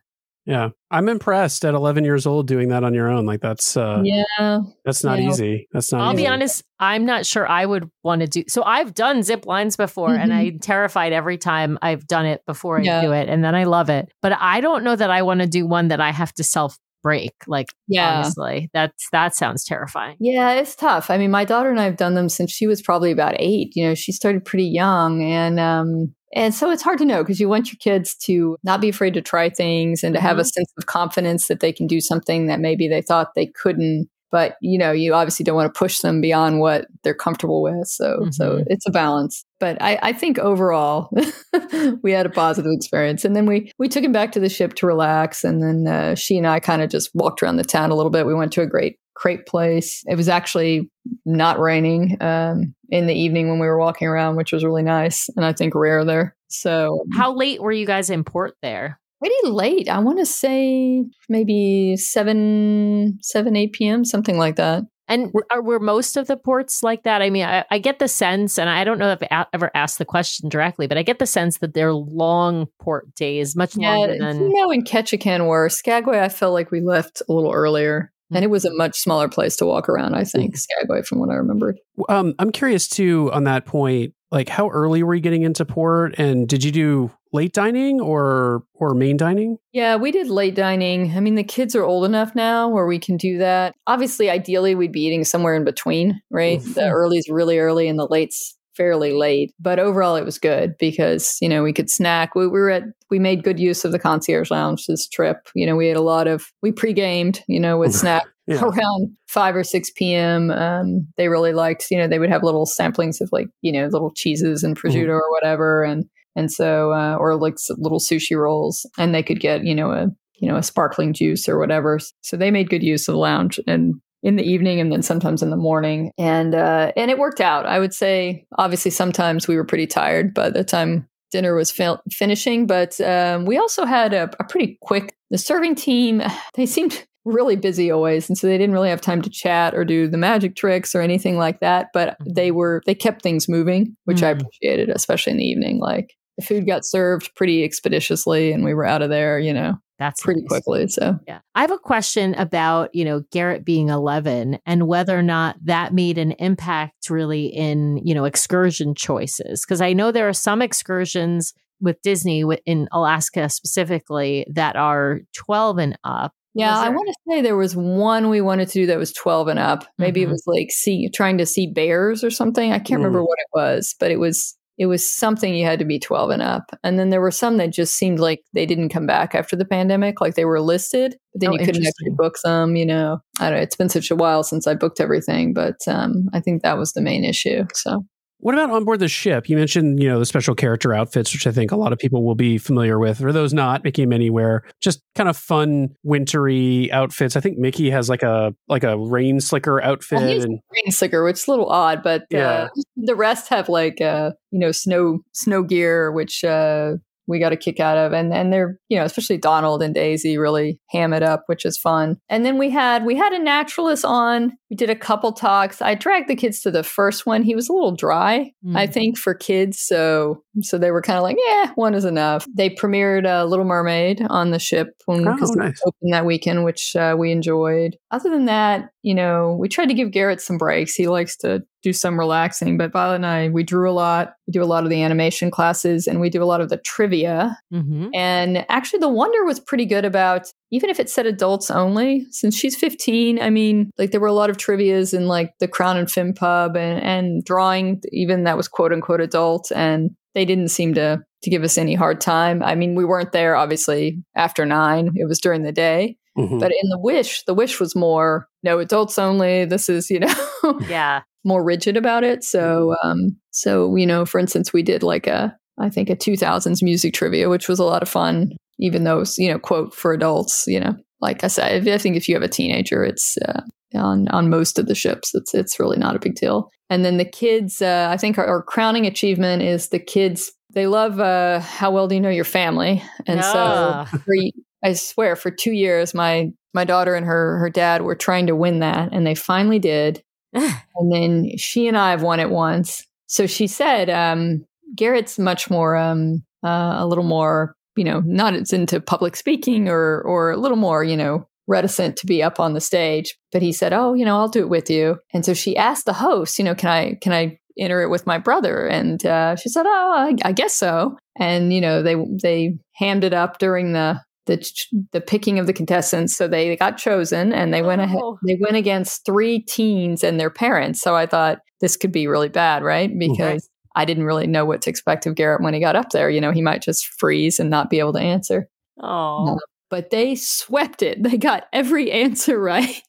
Yeah. I'm impressed at 11 years old doing that on your own. Like that's uh Yeah. that's not Yeah. easy. That's not I'll easy. be honest, I'm not sure I would want to do. So I've done zip lines before and Mhm. I'm terrified every time I've done it before I Yeah. do it and then I love it. But I don't know that I want to do one that I have to self break. Like Yeah. honestly, that's that sounds terrifying. Yeah, it's tough. I mean, my daughter and I have done them since she was probably about eight. You know, she started pretty young, and um, and so it's hard to know because you want your kids to not be afraid to try things and to have a sense of confidence that they can do something that maybe they thought they couldn't. But you know, you obviously don't want to push them beyond what they're comfortable with. So, so Mhm. it's a balance. But I, I think overall, <laughs> we had a positive experience. And then we we took him back to the ship to relax, and then uh, she and I kind of just walked around the town a little bit. We went to a great crepe place. It was actually not raining um, in the evening when we were walking around, which was really nice, and I think rare there. So How late were you guys in port there? pretty late. I want to say maybe seven, seven, eight p.m., something like that. And are, were most of the ports like that? I mean, I, I get the sense, and I don't know if I a- ever asked the question directly, but I get the sense that they're long port days, much longer than. you know, in Ketchikan were Skagway. I felt like we left a little earlier, and it was a much smaller place to walk around. I think Skagway, from what I remembered. Um, I'm curious too on that point. Like, how early were you getting into port, and did you do late dining or or main dining? Yeah, we did late dining. I mean, the kids are old enough now where we can do that. Obviously, ideally, we'd be eating somewhere in between, right? The early's really early and the late's fairly late. But overall, it was good because, you know, we could snack. We, we were at, we made good use of the concierge lounge this trip. You know, we had a lot of, we pre gamed, you know, with <laughs> snack Yeah. around 5 or 6 p.m. Um, they really liked, you know, they would have little samplings of like, you know, little cheeses and prosciutto or whatever. And, and so, uh, or like little sushi rolls and they could get, you know, a, you know, a sparkling juice or whatever. So they made good use of the lounge and in the evening and then sometimes in the morning. And, uh, and it worked out. I would say, obviously, sometimes we were pretty tired by the time dinner was finishing, but, um, we also had a, a pretty quick, the serving team, <sighs> they seemed really busy always. And so they didn't really have time to chat or do the magic tricks or anything like that. But they were, they kept things moving, which I Mm. appreciated, especially in the evening. Like the food got served pretty expeditiously and we were out of there, you know, That's pretty nice. quickly. So Yeah. I have a question about, you know, Garrett being 11 and whether or not that made an impact really in, you know, excursion choices. Cause I know there are some excursions with Disney in Alaska specifically that are 12 and up. Yeah, I want to say there was one we wanted to do that was 12 and up. Maybe Mhm. it was like see trying to see bears or something. I can't remember Mm. what it was, but it was it was something you had to be 12 and up. And then there were some that just seemed like they didn't come back after the pandemic, like they were listed, but then Oh, you couldn't actually book them. You know, I don't know. It's been such a while since I booked everything, but um, I think that was the main issue. So What about on board the ship? You mentioned, you know, the special character outfits, which I think a lot of people will be familiar with. For those not, Mickey and Minnie wear just kind of fun, wintry outfits. I think Mickey has like a like a rain slicker outfit, Well, and rain slicker, which is a little odd, but Yeah. uh, the rest have like uh, you know snow snow gear, which uh, we got a kick out of, and and they're you know especially Donald and Daisy really ham it up, which is fun. And then we had we had a naturalist on. We did a couple talks. I dragged the kids to the first one. He was a little dry, Mm. I think, for kids. So so they were kind of like, yeah, one is enough. They premiered uh, Little Mermaid on the ship when Oh, nice. opened that weekend, which uh, we enjoyed. Other than that, you know, we tried to give Garrett some breaks. He likes to do some relaxing, but Violet and I, we drew a lot. We do a lot of the animation classes and we do a lot of the trivia. Mhm. And actually, the Wonder was pretty good about, even if it said adults only, since she's 15, I mean, like there were a lot of trivias in like the Crown and Fin Pub and, and drawing, even that was quote unquote adult. And they didn't seem to, to give us any hard time. I mean, we weren't there obviously after nine, it was during the day. Mhm. But in the Wish, the Wish was more, no, adults only. This is, you know, <laughs> Yeah. more rigid about it. So, um, so you know, for instance, we did like a, I think a 2000s music trivia, which was a lot of fun, even though it's you know, quote for adults. You know, like I said, I think if you have a teenager, it's uh, on on most of the ships, it's it's really not a big deal. And then the kids, uh, I think our, our crowning achievement is the kids. They love uh, how well do you know your family, and Ah. so for, I swear for two years, my my daughter and her her dad were trying to win that, and they finally did. <laughs> and then she and I have won it once. So she said, um, Garrett's much more, um, uh, a little more, you know, not as into public speaking or or a little more, you know, reticent to be up on the stage. But he said, "Oh, you know, I'll do it with you." And so she asked the host, you know, can I can I enter it with my brother? And uh, she said, "Oh, I, I guess so." And you know, they they hammed it up during the the the picking of the contestants. So they got chosen, and they went ahead. Oh. They went against three teens and their parents. So I thought this could be really bad, right? Because I didn't really know what to expect of Garrett when he got up there. You know, he might just freeze and not be able to answer. Oh. But they swept it. <laughs> They got every answer right.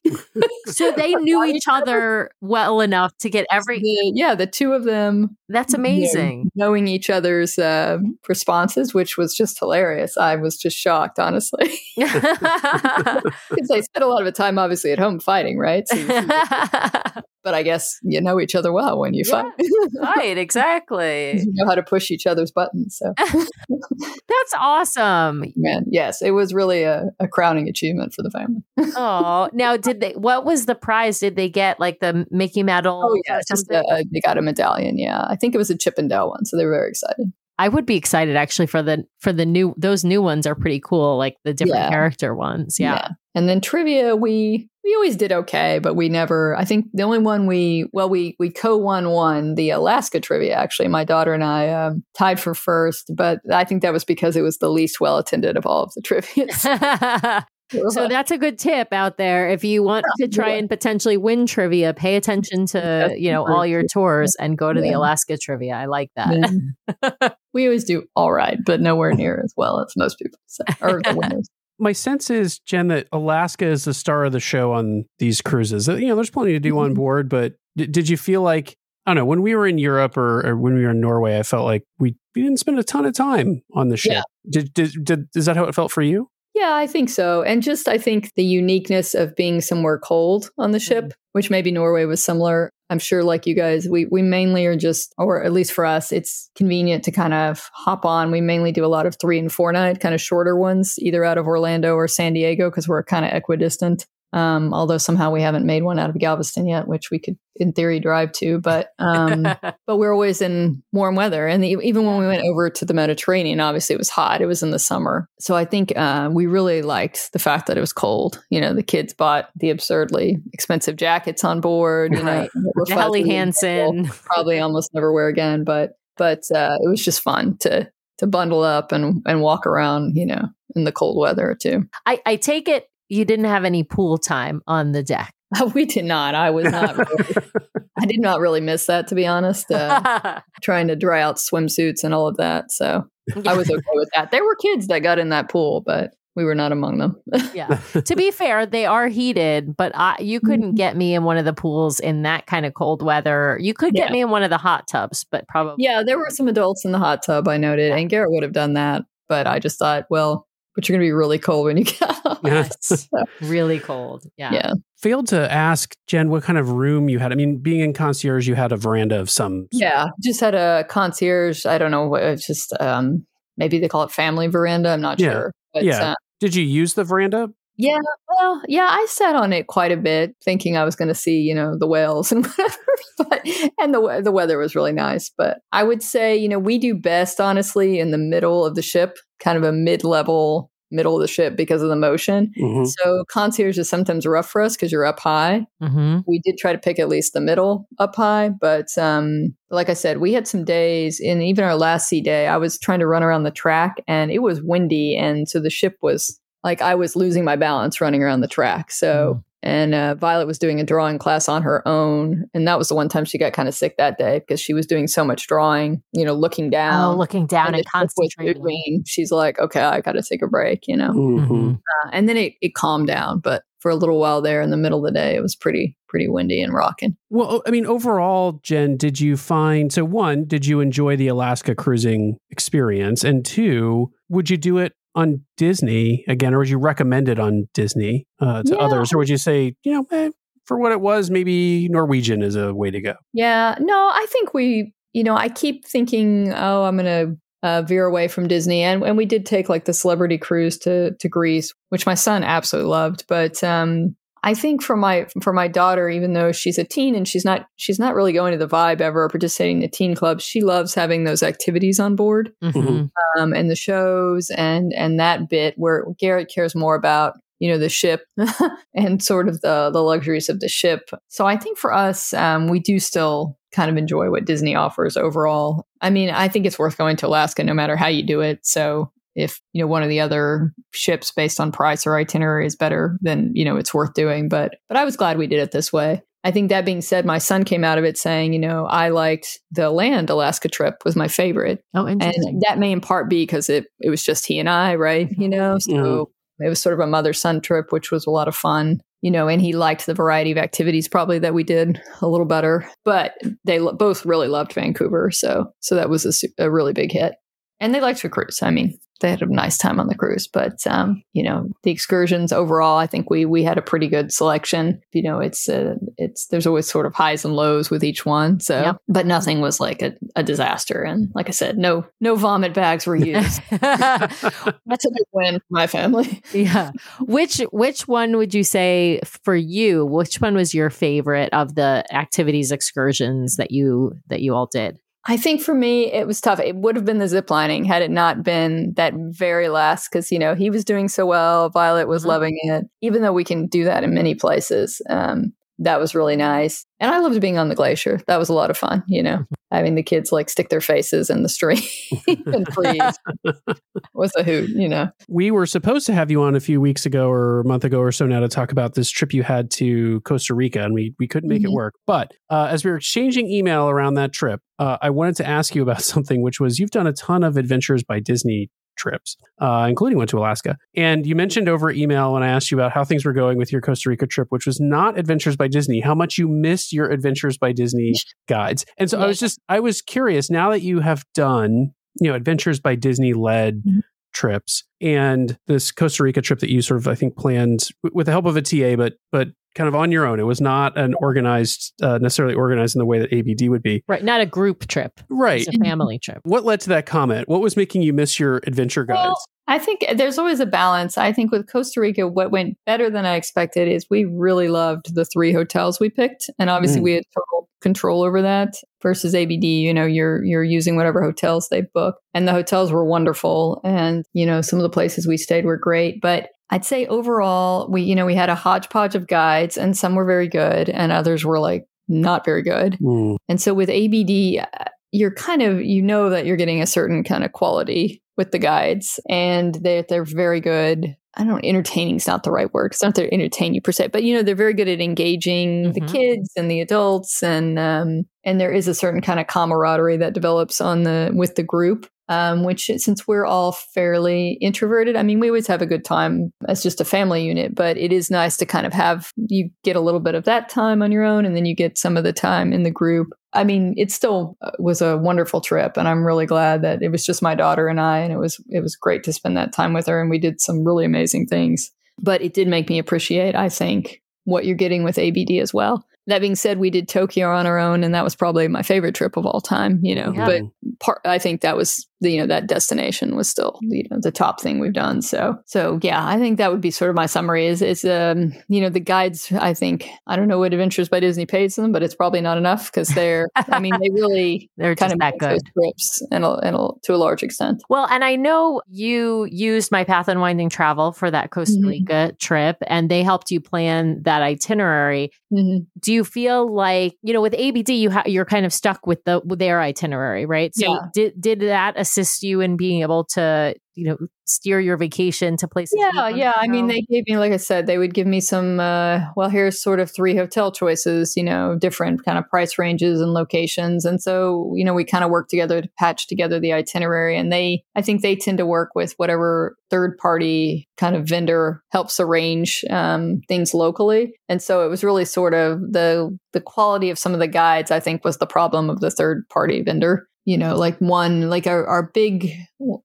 So <laughs> they knew each other well enough to get every. The- yeah, the two of them That's you know, amazing. knowing each other's uh, responses, which was just hilarious. I was just shocked, honestly, <laughs> because I spent a lot of the time, obviously, at home fighting, right? So but I guess you know each other well when you Yeah. fight. right, <laughs> exactly. you know how to push each other's buttons. So, <laughs> That's awesome. <laughs> man, yes, it was really a, a crowning achievement for the family. Oh, now did they? What was the prize? Did they get like the Mickey medal? Oh yeah, just something? uh, they got a medallion. Yeah, I think it was a Chip 'n' Dale one, so they were very excited. I would be excited actually for the for the new. Those new ones are pretty cool, like the different Yeah. character ones. Yeah. and then trivia, we we always did okay, but we never. I think the only one we well we we co won one the Alaska trivia. Actually, my daughter and I um, tied for first, but I think that was because it was the least well attended of all of the <laughs> trivia. <laughs> so <laughs> that's a good tip out there. If you want to try and potentially win trivia, pay attention to you know all your tours and go to the Alaska trivia. I like that. We always do all right, but nowhere near as well as most people say, or the winners. My sense is, Jen, that Alaska is the star of the show on these cruises. Uh, You know, there's plenty to do on Mhm. board, but d- did you feel like I don't know when we were in Europe or, or when we were in Norway? I felt like we, we didn't spend a ton of time on the ship. Yeah. Did, did did is that how it felt for you? Yeah, I think so. And just I think the uniqueness of being somewhere cold on the ship, which maybe Norway was similar. I'm sure like you guys, we we mainly are just or at least for us, it's convenient to kind of hop on. We mainly do a lot of 3 and 4 night kind of shorter ones either out of Orlando or San Diego because we're kind of equidistant. Um, although somehow we haven't made one out of Galveston yet, which we could in theory drive to, but um <laughs> but we're always in warm weather. And the, even when we went over to the mediterranean obviously it was hot. It was in the summer. So i think uh, we really liked the fact that it was cold. You know the kids bought the absurdly expensive jackets on board you know Helly. Hansen. <laughs> probably almost never wear again but but uh, it was just fun to to bundle up and and walk around you know in the cold weather too. I, I take it you didn't have any pool time on the deck. <laughs> we did not i was not really, <laughs> I did not really miss that, to be honest. Uh, <laughs> trying to dry out swimsuits and all of that. So I was okay with that. There were kids that got in that pool, but we were not among them. yeah. To be fair, they are heated, but I, you couldn't Mm-hmm. get me in one of the pools in that kind of cold weather. You could get Yeah. me in one of the hot tubs, but probably yeah, there were some adults in the hot tub, I noted, and Garrett would have done that. But I just thought, well, but you're going to be really cold when you get <laughs> out. Yes. <laughs> really cold. Yeah. Yeah. Failed to ask Jen what kind of room you had. I mean, being in concierge, you had a veranda of some. Yeah, just had a concierge. I don't know what it's just um maybe they call it family veranda. I'm not Yeah. sure. But, Yeah. uh, Did you use the veranda? yeah. Well, yeah, I sat on it quite a bit, thinking I was going to see, you know, the whales and <laughs> whatever. But and the the weather was really nice. But I would say, you know, we do best honestly in the middle of the ship, kind of a mid level middle of the ship because of the motion. Mhm. So concierge is sometimes rough for us because you're up high. Mm-hmm. we did try to pick at least the middle up high but um like i said we had some days in even our last sea day i was trying to run around the track and it was windy and so the ship was like i was losing my balance running around the track so and uh, violet was doing a drawing class on her own and that was the one time she got kind of sick that day because she was doing so much drawing you know looking down Oh, looking down and and, the ship was concentrating. moving. she's like okay i gotta take a break you know Mhm. Mhm. uh, and then it, it calmed down but for a little while there in the middle of the day it was pretty pretty windy and rocking Well, I mean, overall, Jen, did you find so one, did you enjoy the Alaska cruising experience? And two, would you do it on Disney again, or would you recommend it on Disney uh, to Yeah. others? Or would you say, you know, eh, for what it was, maybe Norwegian is a way to go? Yeah, no, I think we, you know, I keep thinking, oh, I'm going to uh, veer away from Disney, and and we did take like the celebrity cruise to to Greece, which my son absolutely loved. But um, I think for my for my daughter, even though she's a teen and she's not she's not really going to the vibe ever or participating in the teen clubs, she loves having those activities on board Mhm. um, and the shows and and that bit where Garrett cares more about you know the ship <laughs> and sort of the the luxuries of the ship. So I think for us, um, we do still kind of enjoy what Disney offers overall. I mean, I think it's worth going to Alaska no matter how you do it. So if you know one of the other ships based on price or itinerary is better, then you know it's worth doing. But but I was glad we did it this way. I think that being said, my son came out of it saying, you know, I liked the land Alaska trip was my favorite. Oh, interesting. And that may in part be because it, it was just he and I, right? You know, so Mhm. it was sort of a mother son trip, which was a lot of fun, you know, and he liked the variety of activities probably that we did a little better. But they lo- both really loved Vancouver. So, so that was a, su- a really big hit. And they liked the cruise. I mean, they had a nice time on the cruise, but um, you know, the excursions overall, I think we we had a pretty good selection. You know, it's uh, it's there's always sort of highs and lows with each one. So, Yep. but nothing was like a, a disaster. And like I said, no no vomit bags were used. <laughs> <laughs> That's a big win for my family. yeah. Which which one would you say for you? Which one was your favorite of the activities excursions that you that you all did? I think for me, it was tough. It would have been the zip lining had it not been that very last, because, you know, he was doing so well. Violet was Mhm. loving it, even though we can do that in many places. Um, that was really nice. And I loved being on the glacier. That was a lot of fun, you know, having the kids like stick their faces in the stream <laughs> and freeze <laughs> was a hoot, you know. We were supposed to have you on a few weeks ago or a month ago or so now to talk about this trip you had to Costa Rica, and we, we couldn't make it Mhm. work. But uh, as we were exchanging email around that trip, uh, I wanted to ask you about <laughs> something, which was you've done a ton of adventures by Disney trips, uh, including one to Alaska. And you mentioned over email when I asked you about how things were going with your Costa Rica trip, which was not Adventures by Disney, how much you missed your Adventures by Disney guides. And so I was just, I was curious now that you have done, you know, Adventures by Disney led Mhm. trips and this Costa Rica trip that you sort of, I think, planned with the help of a TA, but, but kind of on your own. It was not an organized, uh, necessarily organized in the way that ABD would be. Right, not a group trip. Right. It's a family trip. What led to that comment? What was making you miss your adventure guides? Well, I think there's always a balance. I think with Costa Rica, what went better than I expected is we really loved the three hotels we picked, and obviously Mm. we had total control over that. Versus ABD, you know, you're you're using whatever hotels they book, and the hotels were wonderful, and you know some of the places we stayed were great, but. I'd say overall, we you know we had a hodgepodge of guides, and some were very good, and others were like not very good. Mm. And so with ABD, uh, you're kind of you know that you're getting a certain kind of quality with the guides, and they they're very good. I don't entertaining is not the right word. It's not that they entertain you per se, but you know, they're very good at engaging mm-hmm. the kids and the adults and um and there is a certain kind of camaraderie that develops on the with the group um, which since we're all fairly introverted, I mean, we always have a good time as just a family unit, but it is nice to kind of have you get a little bit of that time on your own and then you get some of the time in the group. I mean, it still uh, was a wonderful trip and I'm really glad that it was just my daughter and I and it was it was great to spend that time with her and we did some really amazing things. But it did make me appreciate, I think, what you're getting with ABD as well. That being said, we did Tokyo on our own, and that was probably my favorite trip of all time. You know, yeah. but part, I think that was the, you know that destination was still you know the top thing we've done. So so yeah, I think that would be sort of my summary. Is is um you know the guides? I think I don't know what Adventures by Disney pays them, but it's probably not enough because they're I mean they really <laughs> they're kind of that good trips and, and to a large extent. Well, and I know you used my Path Unwinding Travel for that Costa mm-hmm. Rica mm-hmm. trip, and they helped you plan that itinerary. Mm-hmm. Do you feel like you know with ABD you ha- you're kind of stuck with the with their itinerary, right? So yeah. did did that assist you in being able to you know steer your vacation to places yeah yeah i mean they gave me like i said they would give me some uh, well here's sort of three hotel choices you know different kind of price ranges and locations. And so you know we kind of work together to patch together the itinerary and they i think they tend to work with whatever third party kind of vendor helps arrange um, things locally. And so it was really sort of the the quality of some of the guides i think was the problem of the third party vendor you know like one like our, our big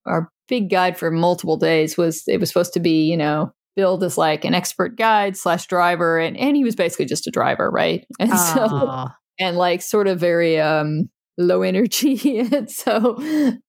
our big guide for multiple days was it was supposed to be you know billed as like an expert guide slash driver and and he was basically just a driver right <laughs> and so and like sort of very um low energy <laughs> and so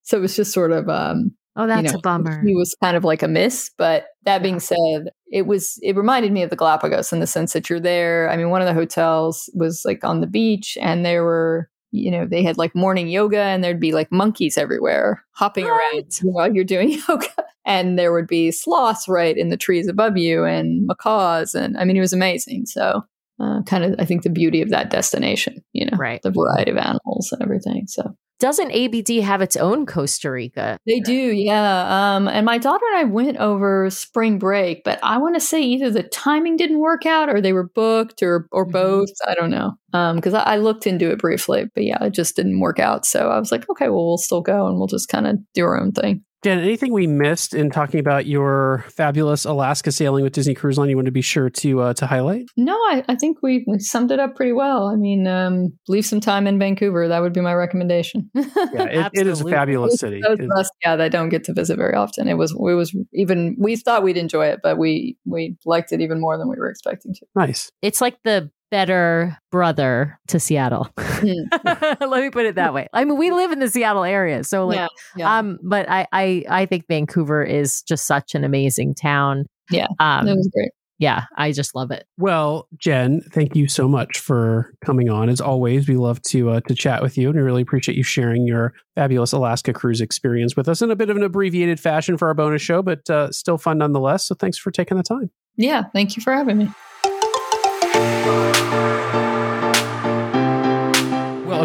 so it was just sort of um Oh, that's you know, a bummer. He was kind of like a miss, but that being said, it was it reminded me of the Galapagos in the sense that you're there. I mean, one of the hotels was like on the beach, and there were you know, they had like morning yoga and there'd be like monkeys everywhere hopping around <laughs> while you're doing <laughs> yoga. And there would be sloths right in the trees above you and macaws. And I mean, it was amazing. So, uh, kind of, I think the beauty of that destination, you know, right. the variety of animals and everything. So, doesn't ABD have its own Costa Rica? They do, yeah. Um, and my daughter and I went over spring break, but I want to say either the timing didn't work out or they were booked or or mm-hmm. both. I don't know. Because um, I, I, looked into it briefly, but yeah, it just didn't work out. So I was like, okay, well, we'll still go and we'll just kind of do our own thing. Jen, anything we missed in talking about your fabulous Alaska sailing with Disney Cruise Line you want to be sure to uh, to highlight? No, I, I think we, we, summed it up pretty well. I mean, um, leave some time in Vancouver. That would be my recommendation. <laughs> yeah, it, it is a fabulous city. Us, yeah, that don't get to visit very often. It was it was even we thought we'd enjoy it, but we we liked it even more than we were expecting to. Nice. It's like the better brother to Seattle. Mm. <laughs> Let me put it that way. I mean, we live in the Seattle area, so like, yeah, yeah. um, but I, I, I think Vancouver is just such an amazing town. Yeah, um, that was great. Yeah, I just love it. Well, Jen, thank you so much for coming on. As always, we love to uh, to chat with you, and we really appreciate you sharing your fabulous Alaska cruise experience with us in a bit of an abbreviated fashion for our bonus show, but uh, still fun nonetheless. So, thanks for taking the time. Yeah, thank you for having me.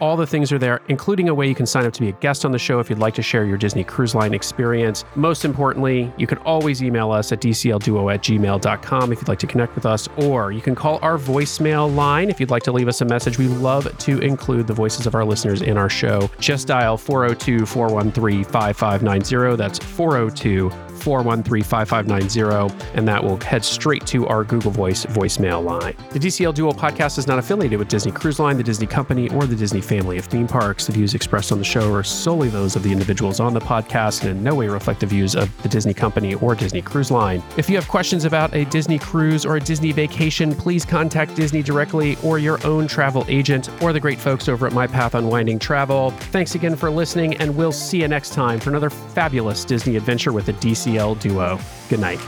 All the things are there, including a way you can sign up to be a guest on the show if you'd like to share your Disney Cruise Line experience. Most importantly, you can always email us at dclduo at gmail.com if you'd like to connect with us, or you can call our voicemail line if you'd like to leave us a message. We love to include the voices of our listeners in our show. Just dial 402 413 5590. That's 402 413 5590, and that will head straight to our Google Voice voicemail line. The DCL Duo podcast is not affiliated with Disney Cruise Line, the Disney Company, or the Disney family of theme parks. The views expressed on the show are solely those of the individuals on the podcast and in no way reflect the views of the Disney Company or Disney Cruise Line. If you have questions about a Disney cruise or a Disney vacation, please contact Disney directly or your own travel agent or the great folks over at My Path Unwinding Travel. Thanks again for listening, and we'll see you next time for another fabulous Disney adventure with the DCL duo. Good night.